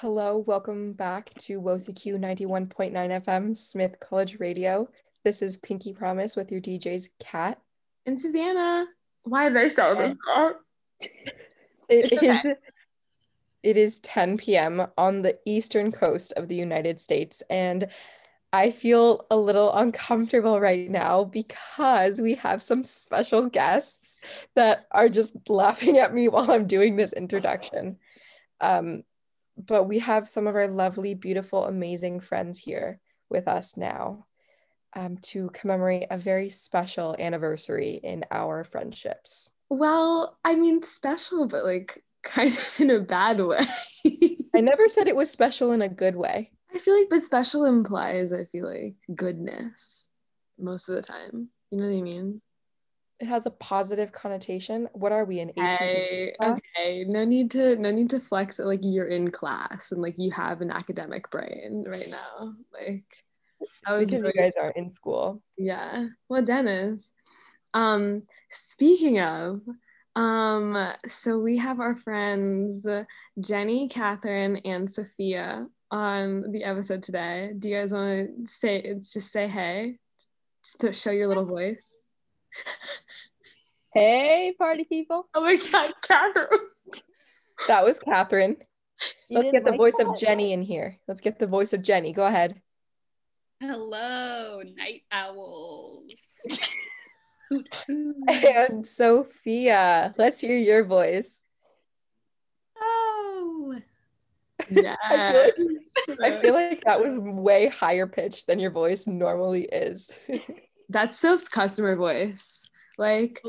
Hello, welcome back to WOZQ 91.9 FM Smith College Radio. This is Pinky Promise with your DJs Kat and Susanna. Why are they with that? It okay. is, it is 10 p.m. on the eastern coast of the United States, and I feel a little uncomfortable right now because we have some special guests that are just laughing at me while I'm doing this introduction. Um, but we have some of our lovely, beautiful, amazing friends here with us now um, to commemorate a very special anniversary in our friendships. Well, I mean, special, but like kind of in a bad way. I never said it was special in a good way. I feel like, but special implies, I feel like, goodness most of the time. You know what I mean? It has a positive connotation. What are we in? Hey, okay, no need to no need to flex it like you're in class and like you have an academic brain right now. Like I was because really, you guys are in school. Yeah. Well, Dennis. Um, speaking of, um, so we have our friends Jenny, Catherine, and Sophia on the episode today. Do you guys want to say it's just say hey? Just show your little voice. Hey, party people. Oh my God, Catherine. That was Catherine. Let's get the like voice that? of Jenny in here. Let's get the voice of Jenny. Go ahead. Hello, night owls. and Sophia, let's hear your voice. Oh. Yeah. I, feel like, I feel like that was way higher pitched than your voice normally is. That's Soph's customer voice. Like,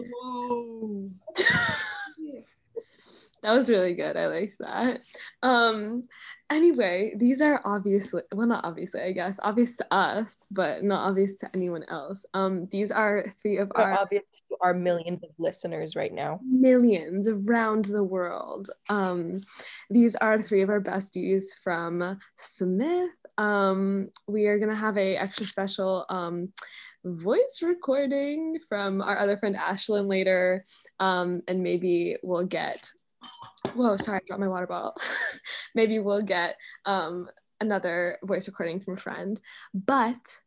that was really good. I liked that. Um, anyway, these are obviously well, not obviously, I guess, obvious to us, but not obvious to anyone else. Um, these are three of They're our obvious to our millions of listeners right now. Millions around the world. Um, these are three of our besties from Smith. Um, we are gonna have a extra special um voice recording from our other friend Ashlyn later. Um, and maybe we'll get, whoa, sorry, I dropped my water bottle. maybe we'll get um, another voice recording from a friend. But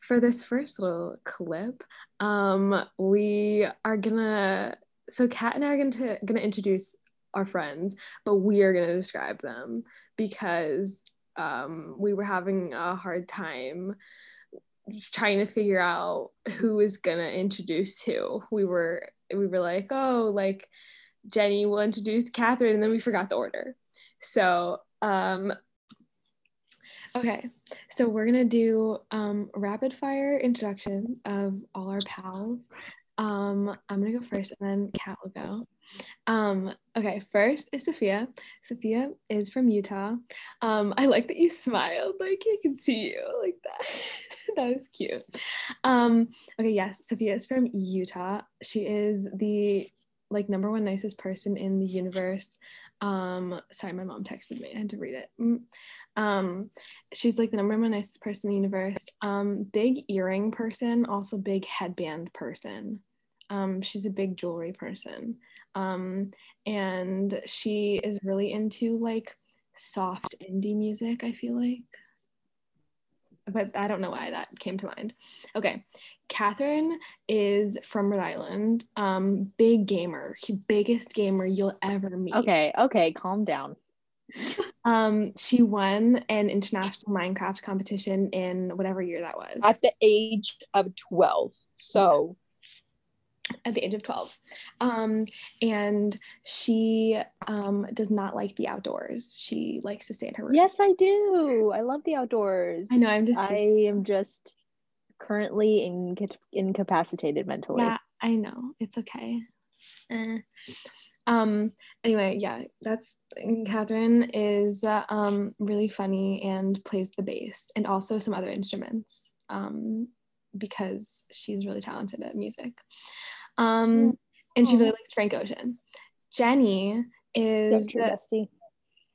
for this first little clip, um, we are gonna, so Kat and I are gonna, gonna introduce our friends, but we are gonna describe them because um, we were having a hard time trying to figure out who was gonna introduce who. We were we were like, oh, like Jenny will introduce Catherine, and then we forgot the order. So um okay, so we're gonna do um rapid fire introduction of all our pals. Um, I'm gonna go first and then Kat will go. Um, okay, first is Sophia. Sophia is from Utah. Um, I like that you smiled, like I can see you like that. that was cute. Um, okay, yes, Sophia is from Utah. She is the like number one nicest person in the universe. Um, sorry, my mom texted me. I had to read it. Mm. Um, she's like the number one nicest person in the universe. Um, big earring person, also big headband person. Um, she's a big jewelry person. Um, and she is really into like soft indie music, I feel like. But I don't know why that came to mind. Okay. Catherine is from Rhode Island. Um, big gamer, biggest gamer you'll ever meet. Okay, okay, calm down. um, she won an international Minecraft competition in whatever year that was. At the age of 12. So at the age of 12 um, and she um, does not like the outdoors. She likes to stay in her room. Yes i do. I love the outdoors. I know i'm just i am just currently inca- incapacitated mentally. Yeah i know. It's okay. Eh. um anyway yeah that's catherine is uh, um really funny and plays the bass and also some other instruments um because she's really talented at music um, and she really likes Frank Ocean. Jenny is the,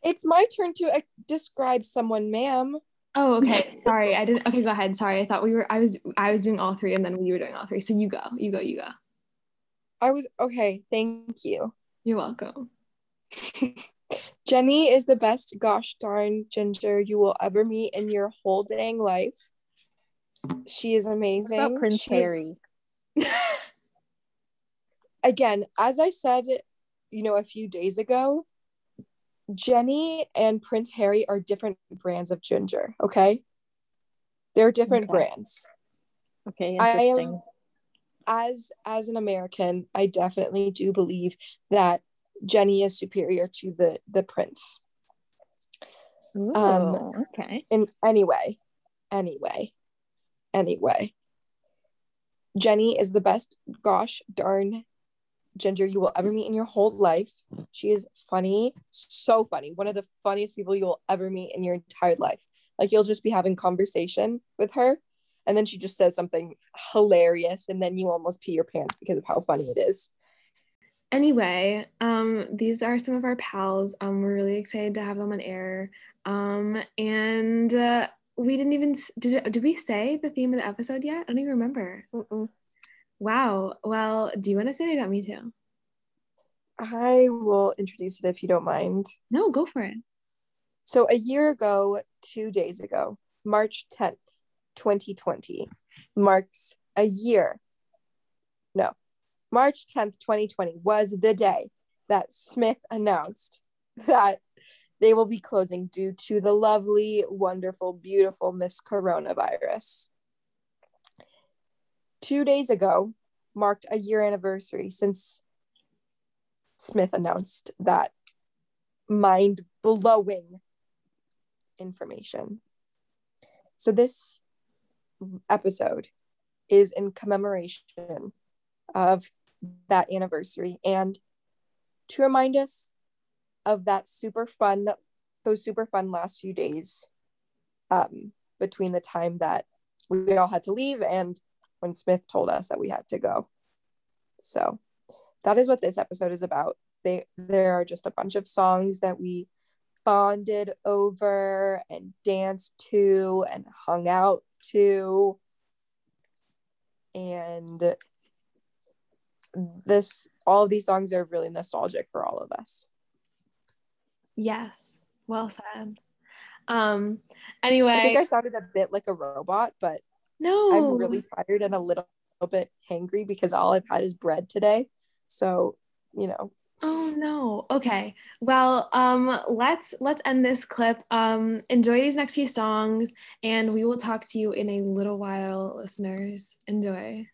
It's my turn to uh, describe someone, ma'am. Oh, okay. Sorry, I didn't. Okay, go ahead. Sorry, I thought we were. I was. I was doing all three, and then we were doing all three. So you go. You go. You go. I was okay. Thank you. You're welcome. Jenny is the best gosh darn ginger you will ever meet in your whole dang life. She is amazing. What about Prince She is- Harry? again, as I said, you know, a few days ago, Jenny and Prince Harry are different brands of ginger, okay? They're different Okay. brands. Okay, I am- interesting. As as an American, I definitely do believe that Jenny is superior to the the prince. Ooh, um, okay. in anyway anyway anyway jenny is the best gosh darn ginger you will ever meet in your whole life she is funny so funny one of the funniest people you'll ever meet in your entire life like you'll just be having conversation with her and then she just says something hilarious and then you almost pee your pants because of how funny it is Anyway, um, these are some of our pals. Um, we're really excited to have them on air. Um, and uh, we didn't even did did we say the theme of the episode yet? I don't even remember. Wow. Well, do you want to say it? or do you want me too? i will introduce it if you don't mind No, go for it. So a year ago, two days ago, March 10th, 2020, marks a year. No, March 10th, 2020 was the day that Smith announced that they will be closing due to the lovely, wonderful, beautiful Miss Coronavirus. Two days ago marked a year anniversary since Smith announced that mind blowing information. So, this episode is in commemoration of that anniversary and to remind us of that super fun, those super fun last few days um, between the time that we all had to leave and when Smith told us that we had to go. So, that is what this episode is about. They, there are just a bunch of songs that we bonded over and danced to and hung out to. And this, all of these songs are really nostalgic for all of us. Yes. Well said. Um. Anyway. I think I sounded a bit like a robot, but no. I'm really tired and a little, bit hangry because all I've had is bread today. So, you know, Oh no. Okay. Well, um let's let's end this clip. Um enjoy these next few songs and we will talk to you in a little while, listeners. Enjoy.